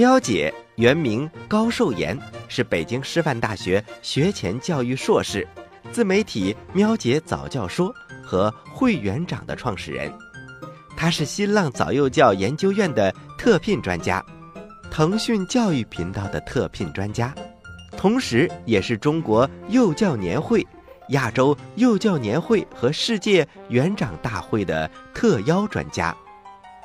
喵姐原名高寿妍，是北京师范大学学前教育硕士，自媒体“喵姐早教说”和会园长的创始人。她是新浪早幼教研究院的特聘专家，腾讯教育频道的特聘专家，同时也是中国幼教年会、亚洲幼教年会和世界园长大会的特邀专家。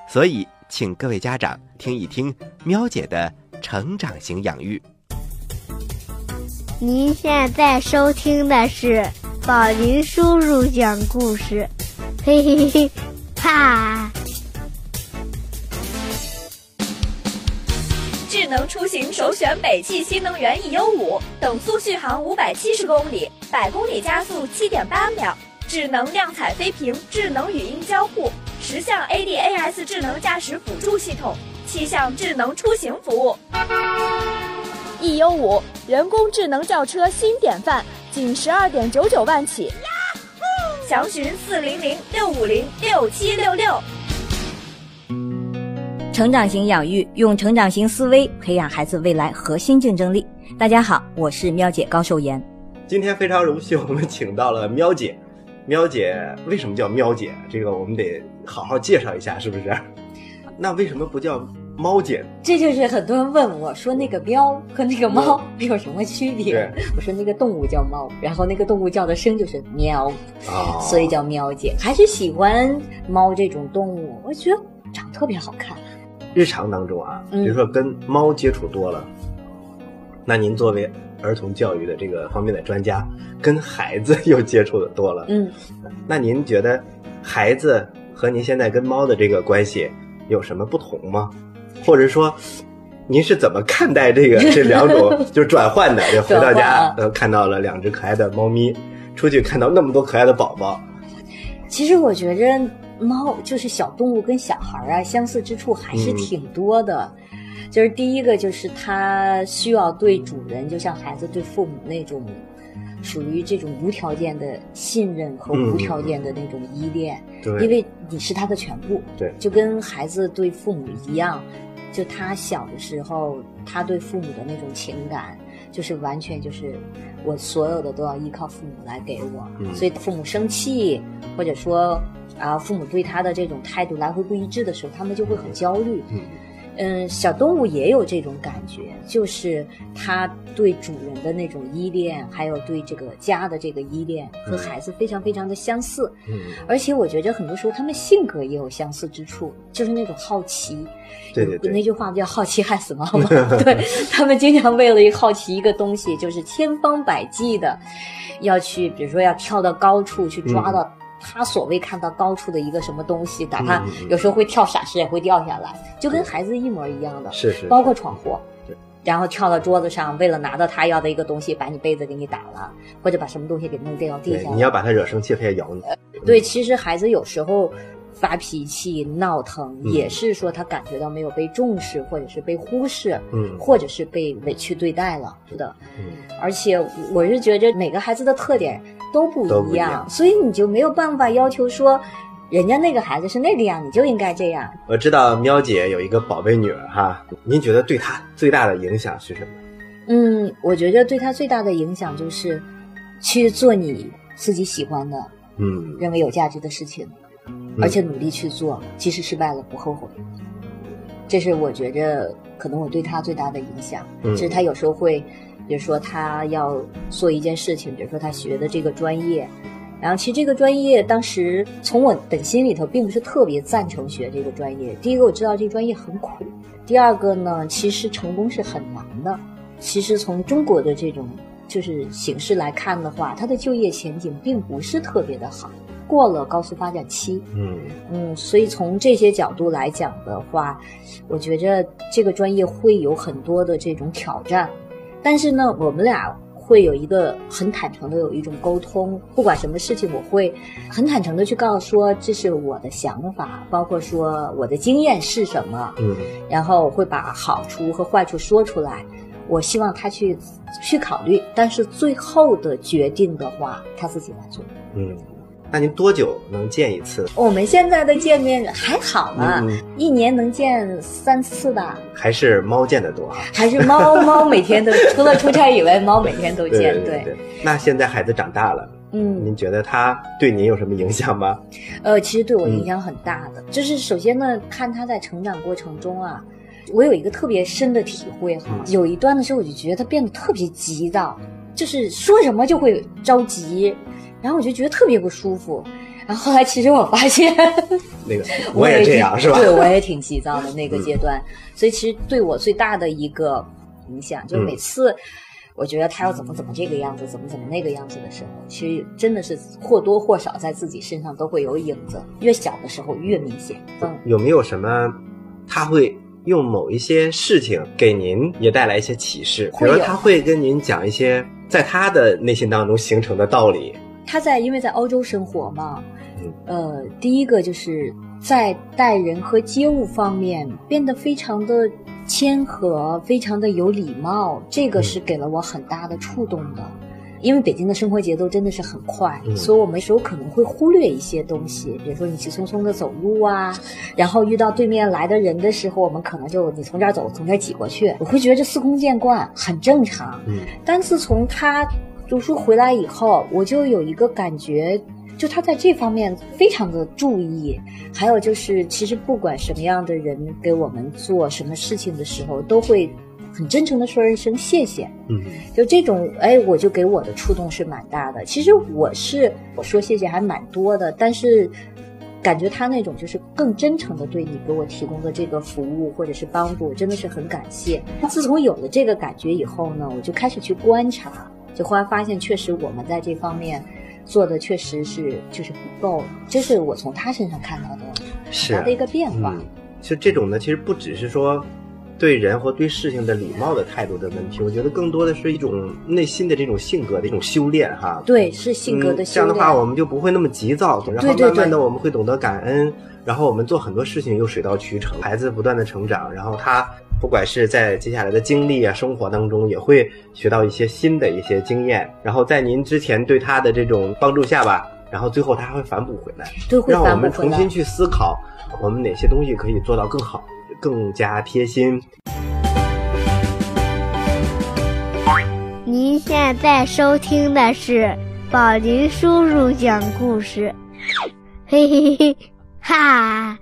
所以，请各位家长听一听喵姐的成长型养育。您现在收听的是宝林叔叔讲故事，嘿嘿嘿，哈！智能出行首选北汽新能源 E-U 五，等速续航五百七十公里，百公里加速七点八秒，智能亮彩飞屏，智能语音交互。十项 ADAS 智能驾驶辅助系统，七项智能出行服务。E-U 五人工智能轿车新典范，仅十二点九九万起，详询四零零六五零六七六六。成长型养育，用成长型思维培养孩子未来核心竞争力。大家好，我是喵姐高寿妍。今天非常荣幸，我们请到了喵姐。喵姐为什么叫喵姐？这个我们得好好介绍一下，是不是？那为什么不叫猫姐？这就是很多人问我说，那个喵和那个猫有什么区别？我说那个动物叫猫，然后那个动物叫的声就是喵，啊，所以叫喵姐。还是喜欢猫这种动物，我觉得长得特别好看。日常当中啊，比如说跟猫接触多了，那您作为。儿童教育的这个方面的专家，跟孩子又接触的多了。嗯，那您觉得孩子和您现在跟猫的这个关系有什么不同吗？或者说，您是怎么看待这个这两种 就是转换的？就回到家呃看到了两只可爱的猫咪，出去看到那么多可爱的宝宝。其实我觉着猫就是小动物跟小孩啊相似之处还是挺多的。就是第一个，就是他需要对主人，就像孩子对父母那种，属于这种无条件的信任和无条件的那种依恋。对，因为你是他的全部。对，就跟孩子对父母一样，就他小的时候，他对父母的那种情感，就是完全就是我所有的都要依靠父母来给我。嗯，所以父母生气，或者说啊，父母对他的这种态度来回不一致的时候，他们就会很焦虑。嗯。嗯，小动物也有这种感觉，就是它对主人的那种依恋，还有对这个家的这个依恋，和孩子非常非常的相似。嗯，而且我觉着很多时候他们性格也有相似之处，就是那种好奇。对对对，那句话不叫“好奇害死猫”吗。对他们经常为了一好奇一个东西，就是千方百计的要去，比如说要跳到高处去抓到。他所谓看到高处的一个什么东西，哪怕有时候会跳闪失，也会掉下来，就跟孩子一模一样的。是是。包括闯祸，然后跳到桌子上，为了拿到他要的一个东西，把你杯子给你打了，或者把什么东西给弄掉地下。你要把他惹生气，他也咬你。对，其实孩子有时候发脾气、闹腾，也是说他感觉到没有被重视，或者是被忽视，嗯，或者是被委屈对待了，是的。嗯。而且我是觉着每个孩子的特点。都不一样，所以你就没有办法要求说，人家那个孩子是那个样，你就应该这样。我知道喵姐有一个宝贝女儿哈，您觉得对她最大的影响是什么？嗯，我觉得对她最大的影响就是，去做你自己喜欢的，嗯，认为有价值的事情，而且努力去做，即使失败了不后悔。这是我觉着可能我对她最大的影响。就是她有时候会。比如说，他要做一件事情，比如说他学的这个专业，然后其实这个专业当时从我本心里头并不是特别赞成学这个专业。第一个我知道这个专业很苦，第二个呢，其实成功是很难的。其实从中国的这种就是形势来看的话，它的就业前景并不是特别的好，过了高速发展期。嗯嗯，所以从这些角度来讲的话，我觉着这个专业会有很多的这种挑战。但是呢，我们俩会有一个很坦诚的有一种沟通，不管什么事情，我会很坦诚的去告诉说这是我的想法，包括说我的经验是什么，嗯，然后我会把好处和坏处说出来，我希望他去去考虑，但是最后的决定的话，他自己来做。嗯，那您多久能见一次？我们现在的见面还好了，一年能见三次吧。还是猫见得多啊？还是猫 猫每天都除了出差以外，猫每天都见。对对。那现在孩子长大了，嗯，您觉得他对您有什么影响吗？呃，其实对我影响很大的，就是首先呢，看他在成长过程中啊。我有一个特别深的体会哈，有一段的时候我就觉得他变得特别急躁，就是说什么就会着急，然后我就觉得特别不舒服。然后后来其实我发现，那个 我也这样是吧？对，我也挺急躁的那个阶段。所以其实对我最大的一个影响，就是每次我觉得他要怎么怎么这个样子，怎么怎么那个样子的时候，其实真的是或多或少在自己身上都会有影子。越小的时候越明显。嗯，有没有什么他会？用某一些事情给您也带来一些启示，比如他会跟您讲一些在他的内心当中形成的道理。他在因为在欧洲生活嘛，呃，第一个就是在待人和接物方面变得非常的谦和，非常的有礼貌，这个是给了我很大的触动的。因为北京的生活节奏真的是很快，所以我们有时候可能会忽略一些东西，比如说你急匆匆的走路啊，然后遇到对面来的人的时候，我们可能就你从这儿走，从这儿挤过去，我会觉得这司空见惯，很正常。嗯，但自从他读书回来以后，我就有一个感觉，就他在这方面非常的注意，还有就是，其实不管什么样的人给我们做什么事情的时候，都会。很真诚的说一声谢谢，嗯，就这种，哎，我就给我的触动是蛮大的。其实我是我说谢谢还蛮多的，但是感觉他那种就是更真诚的对你给我提供的这个服务或者是帮助，真的是很感谢。自从有了这个感觉以后呢，我就开始去观察，就后来发现确实我们在这方面做的确实是就是不够，这是我从他身上看到的很大的一个变化。其实这种呢，其实不只是说。对人或对事情的礼貌的态度的问题，我觉得更多的是一种内心的这种性格的一种修炼哈。对，是性格的修炼。这样的话，我们就不会那么急躁，然后慢慢的我们会懂得感恩，然后我们做很多事情又水到渠成。孩子不断的成长，然后他不管是在接下来的经历啊、生活当中，也会学到一些新的一些经验。然后在您之前对他的这种帮助下吧，然后最后他还会反哺回来，让我们重新去思考，我们哪些东西可以做到更好。更加贴心。您现在收听的是宝林叔叔讲故事，嘿嘿嘿，哈！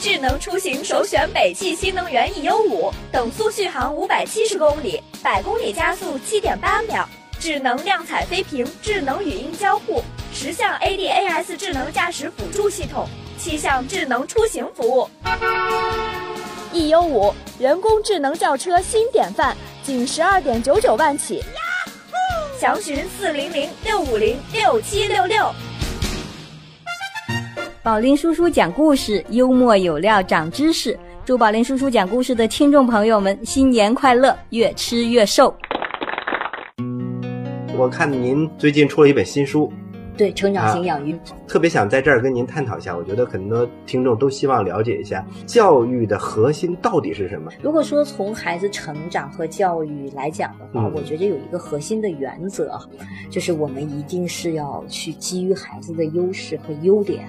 智能出行首选北汽新能源 E U 五，等速续航五百七十公里，百公里加速七点八秒，智能亮彩飞屏，智能语音交互，十项 A D A S 智能驾驶辅助系统。七项智能出行服务，E U 五人工智能轿车新典范，仅十二点九九万起，详询四零零六五零六七六六。宝林叔叔讲故事，幽默有料，长知识。祝宝林叔叔讲故事的听众朋友们新年快乐，越吃越瘦。我看您最近出了一本新书。对成长型养育，特别想在这儿跟您探讨一下。我觉得很多听众都希望了解一下教育的核心到底是什么。如果说从孩子成长和教育来讲的话，我觉得有一个核心的原则，就是我们一定是要去基于孩子的优势和优点。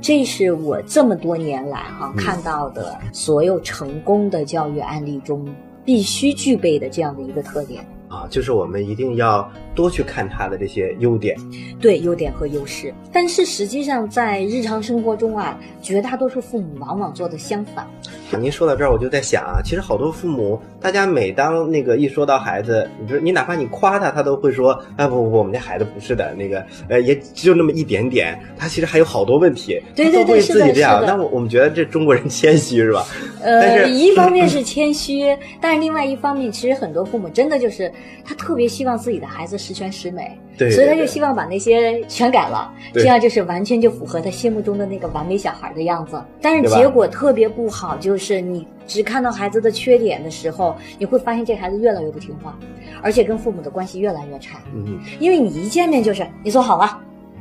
这是我这么多年来哈看到的所有成功的教育案例中必须具备的这样的一个特点。啊，就是我们一定要多去看他的这些优点，对优点和优势。但是实际上在日常生活中啊，绝大多数父母往往做的相反。您说到这儿，我就在想啊，其实好多父母，大家每当那个一说到孩子，你说你哪怕你夸他，他都会说啊不不不，我们家孩子不是的，那个呃也只有那么一点点，他其实还有好多问题，对对对，自己这样。那我我们觉得这中国人谦虚是吧？呃，一方面 是谦虚，但是另外一方面，其实很多父母真的就是他特别希望自己的孩子十全十美，对，所以他就希望把那些全改了，这样就是完全就符合他心目中的那个完美小孩的样子。但是结果特别不好，就是你只看到孩子的缺点的时候，你会发现这孩子越来越不听话，而且跟父母的关系越来越差。嗯，因为你一见面就是你坐好了，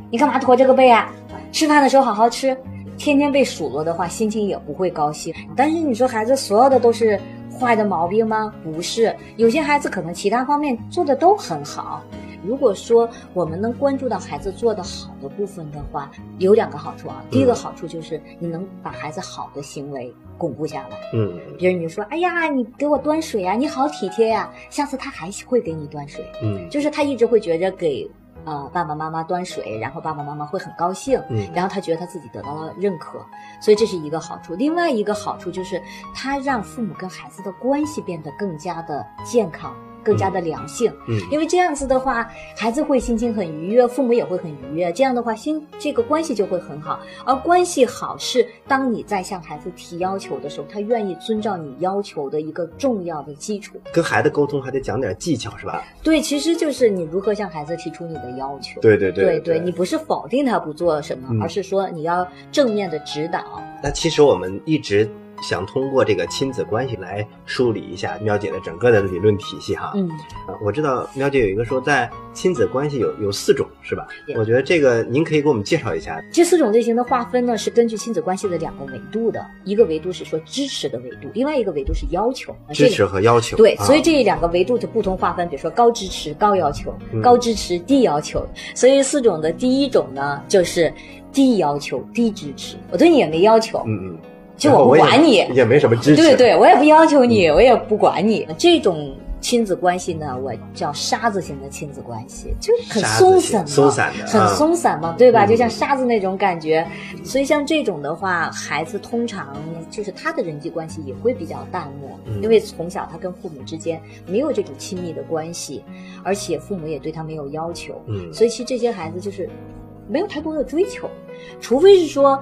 你干嘛驼这个背啊？吃饭的时候好好吃。天天被数落的话，心情也不会高兴。但是你说孩子所有的都是坏的毛病吗？不是，有些孩子可能其他方面做的都很好，如果说我们能关注到孩子做的好的部分的话，有两个好处啊。第一个好处就是你能把孩子好的行为巩固下来。嗯，比如你说，哎呀，你给我端水啊，你好体贴呀，下次他还会给你端水。嗯，就是他一直会觉着给。呃，爸爸妈妈端水，然后爸爸妈妈会很高兴，嗯，然后他觉得他自己得到了认可，所以这是一个好处。另外一个好处就是，他让父母跟孩子的关系变得更加的健康。更加的良性，嗯，因为这样子的话，孩子会心情很愉悦，父母也会很愉悦，这样的话，心这个关系就会很好。而关系好是当你在向孩子提要求的时候，他愿意遵照你要求的一个重要的基础。跟孩子沟通还得讲点技巧，是吧？对，其实就是你如何向孩子提出你的要求。对对对，对对，你不是否定他不做什么，而是说你要正面的指导。那其实我们一直。想通过这个亲子关系来梳理一下喵姐的整个的理论体系哈。嗯，我知道喵姐有一个说，在亲子关系有有四种是吧？我觉得这个您可以给我们介绍一下。这四种类型的划分呢，是根据亲子关系的两个维度的，一个维度是说支持的维度，另外一个维度是要求。支持和要求。对，所以这两个维度的不同划分，比如说高支持、高要求，高支持、低要求。所以四种的第一种呢，就是低要求、低支持，我对你也没要求。嗯嗯。就我不管你，也没什么支持。对对，我也不要求你，我也不管你。这种亲子关系呢，我叫沙子型的亲子关系，就很松散，松散的，很松散嘛，对吧？就像沙子那种感觉。所以像这种的话，孩子通常就是他的人际关系也会比较淡漠，因为从小他跟父母之间没有这种亲密的关系，而且父母也对他没有要求。嗯，所以其实这些孩子就是没有太多的追求，除非是说。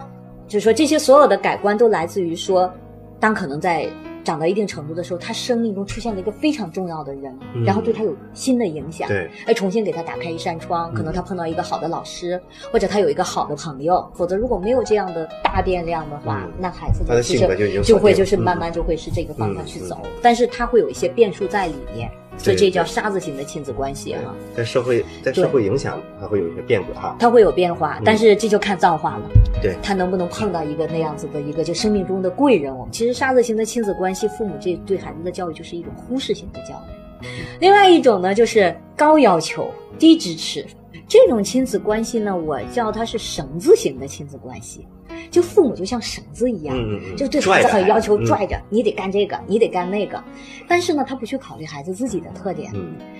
就是说，这些所有的改观都来自于说，当可能在长到一定程度的时候，他生命中出现了一个非常重要的人，然后对他有新的影响，对，哎，重新给他打开一扇窗，可能他碰到一个好的老师，或者他有一个好的朋友，否则如果没有这样的大变量的话，那孩子的性格就就会就是慢慢就会是这个方向去走，但是他会有一些变数在里面。所以这叫沙子型的亲子关系哈，在社会在社会影响，它会有一些变化哈。它会有变化，但是这就看造化了。对，他能不能碰到一个那样子的一个就生命中的贵人？我们其实沙子型的亲子关系，父母这对孩子的教育就是一种忽视型的教育。另外一种呢，就是高要求低支持，这种亲子关系呢，我叫它是绳子型的亲子关系。就父母就像绳子一样，就对孩子很要求，拽着你得干这个，你得干那个。但是呢，他不去考虑孩子自己的特点，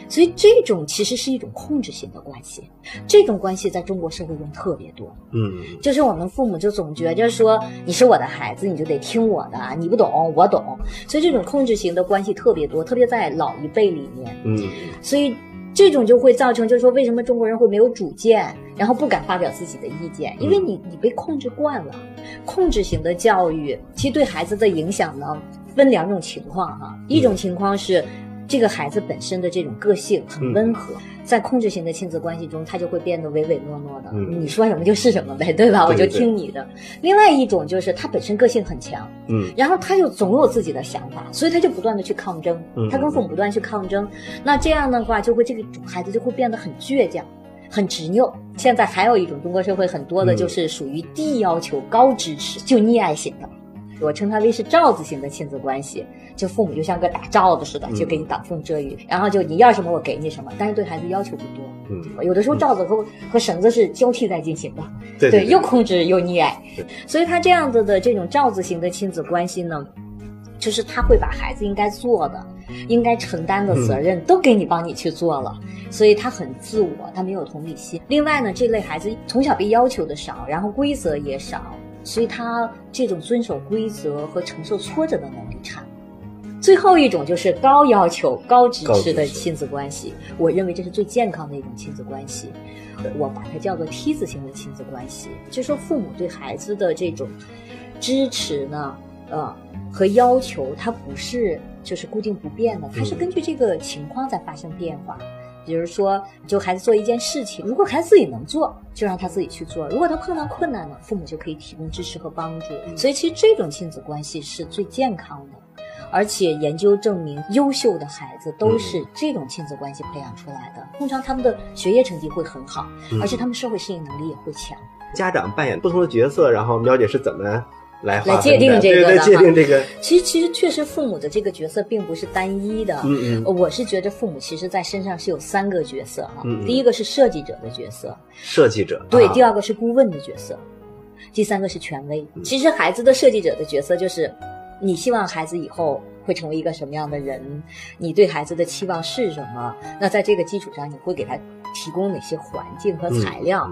所以这种其实是一种控制型的关系。这种关系在中国社会中特别多。嗯，就是我们父母就总觉着说你是我的孩子，你就得听我的，你不懂我懂。所以这种控制型的关系特别多，特别在老一辈里面。嗯，所以。这种就会造成，就是说，为什么中国人会没有主见，然后不敢发表自己的意见？因为你你被控制惯了。控制型的教育其实对孩子的影响呢，分两种情况哈。一种情况是。这个孩子本身的这种个性很温和，在控制型的亲子关系中，他就会变得唯唯诺诺的。你说什么就是什么呗，对吧？我就听你的。另外一种就是他本身个性很强，嗯，然后他又总有自己的想法，所以他就不断的去抗争，他跟父母不断去抗争。那这样的话，就会这个孩子就会变得很倔强，很执拗。现在还有一种中国社会很多的就是属于低要求高支持，就溺爱型的。我称它为是罩子型的亲子关系，就父母就像个打罩子似的，就给你挡风遮雨，然后就你要什么我给你什么，但是对孩子要求不多。嗯，有的时候罩子和和绳子是交替在进行的，对，又控制又溺爱。所以他这样子的这种罩子型的亲子关系呢，就是他会把孩子应该做的、应该承担的责任都给你帮你去做了，所以他很自我，他没有同理心。另外呢，这类孩子从小被要求的少，然后规则也少。所以他这种遵守规则和承受挫折的能力差。最后一种就是高要求、高支持的亲子关系，我认为这是最健康的一种亲子关系。我把它叫做梯子型的亲子关系，就说父母对孩子的这种支持呢，呃，和要求，它不是就是固定不变的，它是根据这个情况在发生变化。比如说，就孩子做一件事情，如果孩子自己能做，就让他自己去做；如果他碰到困难了，父母就可以提供支持和帮助。所以，其实这种亲子关系是最健康的，而且研究证明，优秀的孩子都是这种亲子关系培养出来的。通常他们的学业成绩会很好，而且他们社会适应能力也会强。家长扮演不同的角色，然后苗姐是怎么来来界定这个，界定这个。其实其实确实，父母的这个角色并不是单一的。嗯嗯，我是觉得父母其实在身上是有三个角色哈。嗯。第一个是设计者的角色。设计者。对，第二个是顾问的角色，第三个是权威。其实孩子的设计者的角色就是，你希望孩子以后。会成为一个什么样的人？你对孩子的期望是什么？那在这个基础上，你会给他提供哪些环境和材料？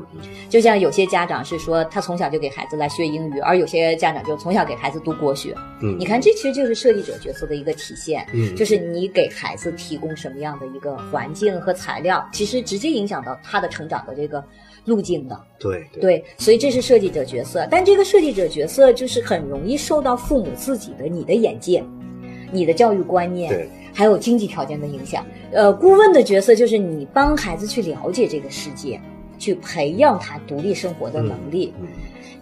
就像有些家长是说，他从小就给孩子来学英语，而有些家长就从小给孩子读国学。嗯，你看，这其实就是设计者角色的一个体现。嗯，就是你给孩子提供什么样的一个环境和材料，其实直接影响到他的成长的这个路径的。对对，所以这是设计者角色。但这个设计者角色就是很容易受到父母自己的你的眼界。你的教育观念，还有经济条件的影响。呃，顾问的角色就是你帮孩子去了解这个世界，去培养他独立生活的能力。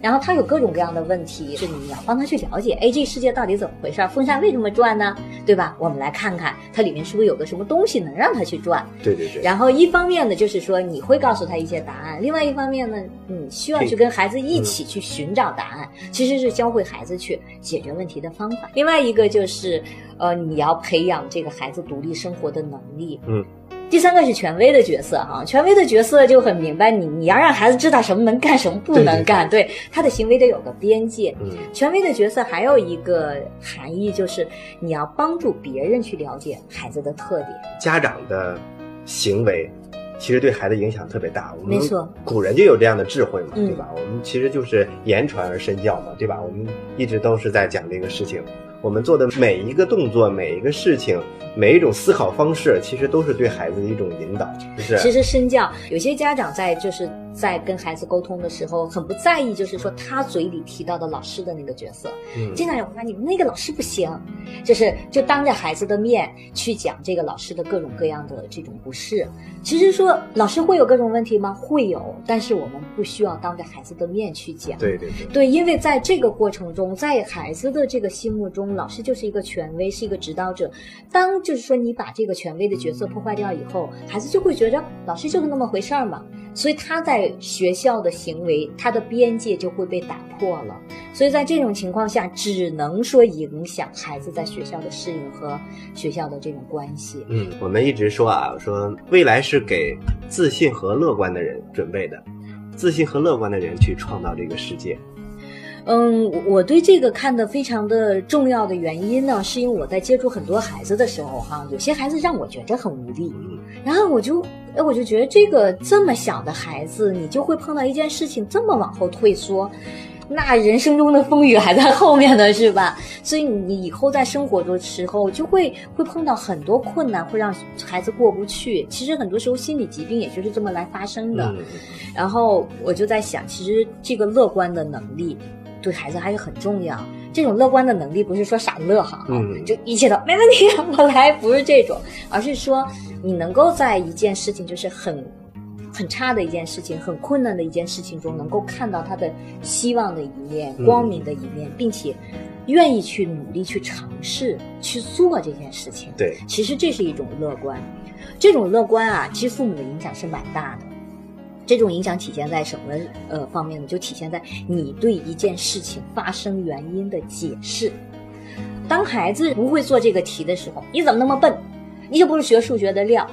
然后他有各种各样的问题，是你要帮他去了解，哎，这个世界到底怎么回事？风扇为什么转呢？对吧？我们来看看它里面是不是有个什么东西能让它去转。对对对。然后一方面呢，就是说你会告诉他一些答案；另外一方面呢，你需要去跟孩子一起去寻找答案，其实是教会孩子去解决问题的方法。另外一个就是，呃，你要培养这个孩子独立生活的能力。嗯。第三个是权威的角色哈，权威的角色就很明白，你你要让孩子知道什么能干，什么不能干，对他的行为得有个边界。嗯，权威的角色还有一个含义就是，你要帮助别人去了解孩子的特点。家长的行为其实对孩子影响特别大。没错，古人就有这样的智慧嘛，对吧？我们其实就是言传而身教嘛，对吧？我们一直都是在讲这个事情。我们做的每一个动作，每一个事情，每一种思考方式，其实都是对孩子的一种引导，就是。其实身教，有些家长在就是在跟孩子沟通的时候，很不在意，就是说他嘴里提到的老师的那个角色。嗯。经常有说你们那个老师不行，就是就当着孩子的面去讲这个老师的各种各样的这种不是。其实说老师会有各种问题吗？会有，但是我们不需要当着孩子的面去讲。对对对。对，因为在这个过程中，在孩子的这个心目中。老师就是一个权威，是一个指导者。当就是说你把这个权威的角色破坏掉以后，孩子就会觉得老师就是那么回事儿嘛。所以他在学校的行为，他的边界就会被打破了。所以在这种情况下，只能说影响孩子在学校的适应和学校的这种关系。嗯，我们一直说啊，说未来是给自信和乐观的人准备的，自信和乐观的人去创造这个世界。嗯，我对这个看的非常的重要的原因呢，是因为我在接触很多孩子的时候，哈，有些孩子让我觉得很无力，然后我就，哎，我就觉得这个这么小的孩子，你就会碰到一件事情这么往后退缩，那人生中的风雨还在后面呢，是吧？所以你以后在生活的时候就会会碰到很多困难，会让孩子过不去。其实很多时候心理疾病也就是这么来发生的。然后我就在想，其实这个乐观的能力。对孩子还是很重要。这种乐观的能力不是说傻乐哈，嗯，就一切都 没问题，我来，不是这种，而是说你能够在一件事情就是很很差的一件事情、很困难的一件事情中，能够看到他的希望的一面、光明的一面，并且愿意去努力去尝试去做这件事情。对，其实这是一种乐观。这种乐观啊，其实父母的影响是蛮大的。这种影响体现在什么呃方面呢？就体现在你对一件事情发生原因的解释。当孩子不会做这个题的时候，你怎么那么笨？你就不是学数学的料。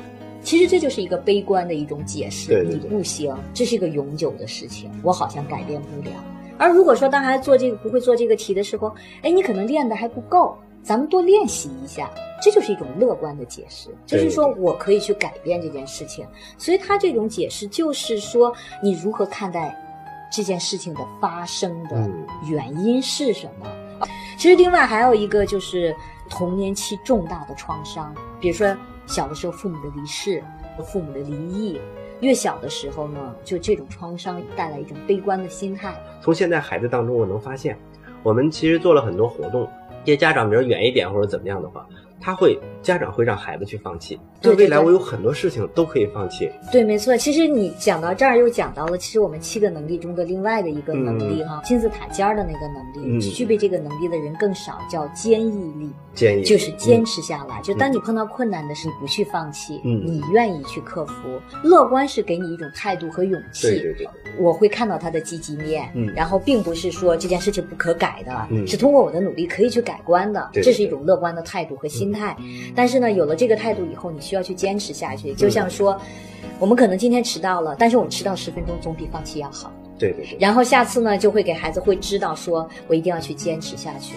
其实这就是一个悲观的一种解释。你不行，这是一个永久的事情，我好像改变不了。而如果说当孩子做这个不会做这个题的时候，哎，你可能练的还不够。咱们多练习一下，这就是一种乐观的解释，就是说我可以去改变这件事情。所以他这种解释就是说，你如何看待这件事情的发生的原因是什么？其实另外还有一个就是童年期重大的创伤，比如说小的时候父母的离世、父母的离异，越小的时候呢，就这种创伤带来一种悲观的心态。从现在孩子当中，我能发现，我们其实做了很多活动。接家长比如远一点或者怎么样的话，他会家长会让孩子去放弃，对未来我有很多事情都可以放弃。对，没错。其实你讲到这儿又讲到了，其实我们七个能力中的另外的一个能力哈，金字塔尖儿的那个能力，具备这个能力的人更少，叫坚毅力。坚毅就是坚持下来。就当你碰到困难的时候，你不去放弃，你愿意去克服。乐观是给你一种态度和勇气。对对对，我会看到他的积极面，然后并不是说这件事情不可改的，是通过我的努力可以去改观的。这是一种乐观的态度和心态。但是呢，有了这个态度以后，你需要去坚持下去。就像说，我们可能今天迟到了，但是我们迟到十分钟总比放弃要好。对对对。然后下次呢，就会给孩子会知道，说我一定要去坚持下去。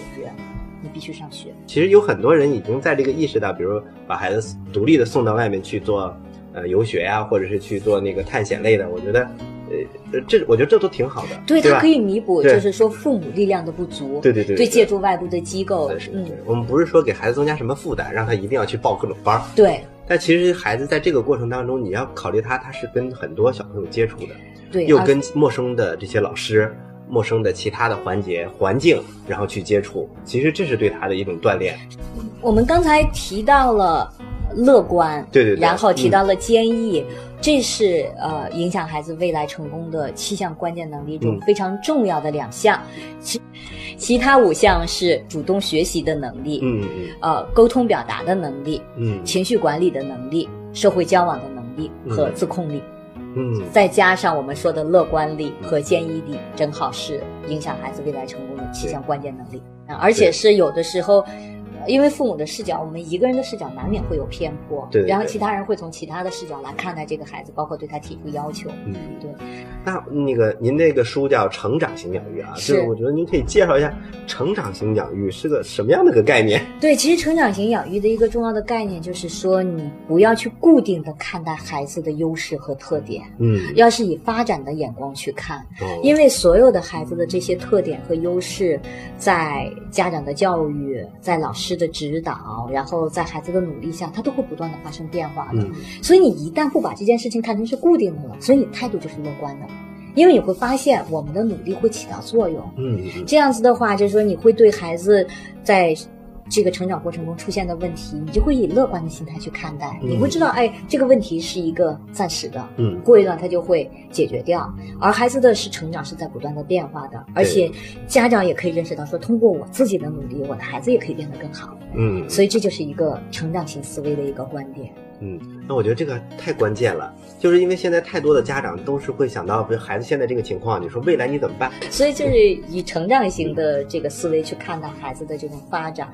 你必须上学。其实有很多人已经在这个意识到，比如把孩子独立的送到外面去做，呃，游学呀，或者是去做那个探险类的。我觉得，呃，这我觉得这都挺好的。对，它可以弥补，就是说父母力量的不足。对对对。对，借助外部的机构。嗯，我们不是说给孩子增加什么负担，让他一定要去报各种班儿。对。但其实孩子在这个过程当中，你要考虑他，他是跟很多小朋友接触的，对，又跟陌生的这些老师。陌生的其他的环节环境，然后去接触，其实这是对他的一种锻炼。我们刚才提到了乐观，对对，然后提到了坚毅，这是呃影响孩子未来成功的七项关键能力中非常重要的两项。其其他五项是主动学习的能力，嗯嗯，呃，沟通表达的能力，嗯，情绪管理的能力，社会交往的能力和自控力。嗯，再加上我们说的乐观力和坚毅力，正好是影响孩子未来成功的七项关键能力。啊！而且是有的时候。因为父母的视角，我们一个人的视角难免会有偏颇，对。然后其他人会从其他的视角来看待这个孩子，包括对他提出要求，嗯，对。那那个您那个书叫《成长型养育》啊，是。我觉得您可以介绍一下成长型养育是个什么样的个概念？对，其实成长型养育的一个重要的概念就是说，你不要去固定的看待孩子的优势和特点，嗯，要是以发展的眼光去看，因为所有的孩子的这些特点和优势，在家长的教育，在老师。的指导，然后在孩子的努力下，他都会不断的发生变化的。所以你一旦不把这件事情看成是固定的了，所以你态度就是乐观的，因为你会发现我们的努力会起到作用。嗯，这样子的话，就是说你会对孩子在。这个成长过程中出现的问题，你就会以乐观的心态去看待。你会知道，哎，这个问题是一个暂时的，嗯，过一段它就会解决掉。而孩子的是成长是在不断的变化的，而且家长也可以认识到，说通过我自己的努力，我的孩子也可以变得更好。嗯，所以这就是一个成长型思维的一个观点。嗯，那我觉得这个太关键了，就是因为现在太多的家长都是会想到，比如孩子现在这个情况，你说未来你怎么办？所以就是以成长型的这个思维去看待孩子的这种发展，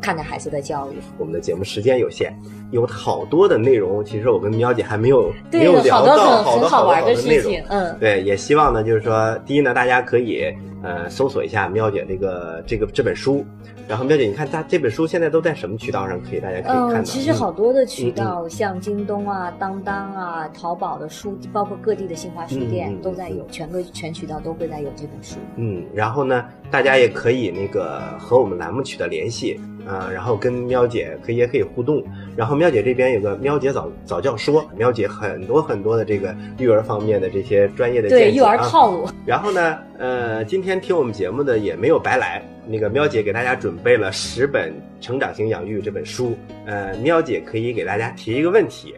看待孩子的教育。我们的节目时间有限，有好多的内容，其实我跟喵姐还没有没有聊到好多好玩的内容。嗯，对，也希望呢，就是说，第一呢，大家可以呃搜索一下喵姐这个这个这本书。然后，喵姐，你看它这本书现在都在什么渠道上可以？大家可以看到。嗯，其实好多的渠道，像京东啊、当当啊、淘宝的书，包括各地的新华书店都在有，全个全渠道都会在有这本书。嗯，然后呢，大家也可以那个和我们栏目取得联系啊，然后跟喵姐可以也可以互动。然后，喵姐这边有个喵姐早早教说，喵姐很多很多的这个育儿方面的这些专业的对育儿套路。然后呢，呃，今天听我们节目的也没有白来。那个喵姐给大家准备了十本《成长型养育》这本书，呃，喵姐可以给大家提一个问题，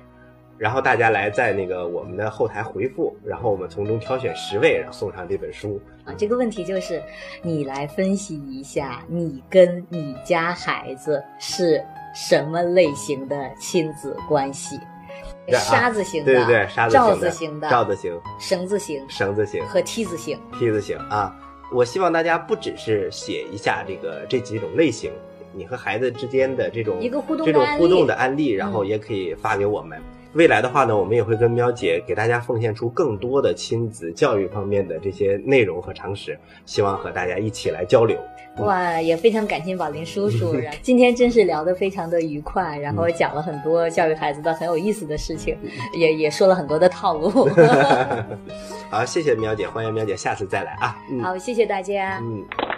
然后大家来在那个我们的后台回复，然后我们从中挑选十位，然后送上这本书。啊，这个问题就是你来分析一下，你跟你家孩子是什么类型的亲子关系？沙子型的，对对对，沙子型的，罩子型的，罩子型，绳子型，绳子型和梯子型，梯子型啊。我希望大家不只是写一下这个这几种类型，你和孩子之间的这种一个互动这种互动的案例，然后也可以发给我们。未来的话呢，我们也会跟喵姐给大家奉献出更多的亲子教育方面的这些内容和常识，希望和大家一起来交流。哇，也非常感谢宝林叔叔，今天真是聊得非常的愉快，然后讲了很多教育孩子的很有意思的事情，也也说了很多的套路。好，谢谢喵姐，欢迎喵姐下次再来啊。好，谢谢大家。嗯。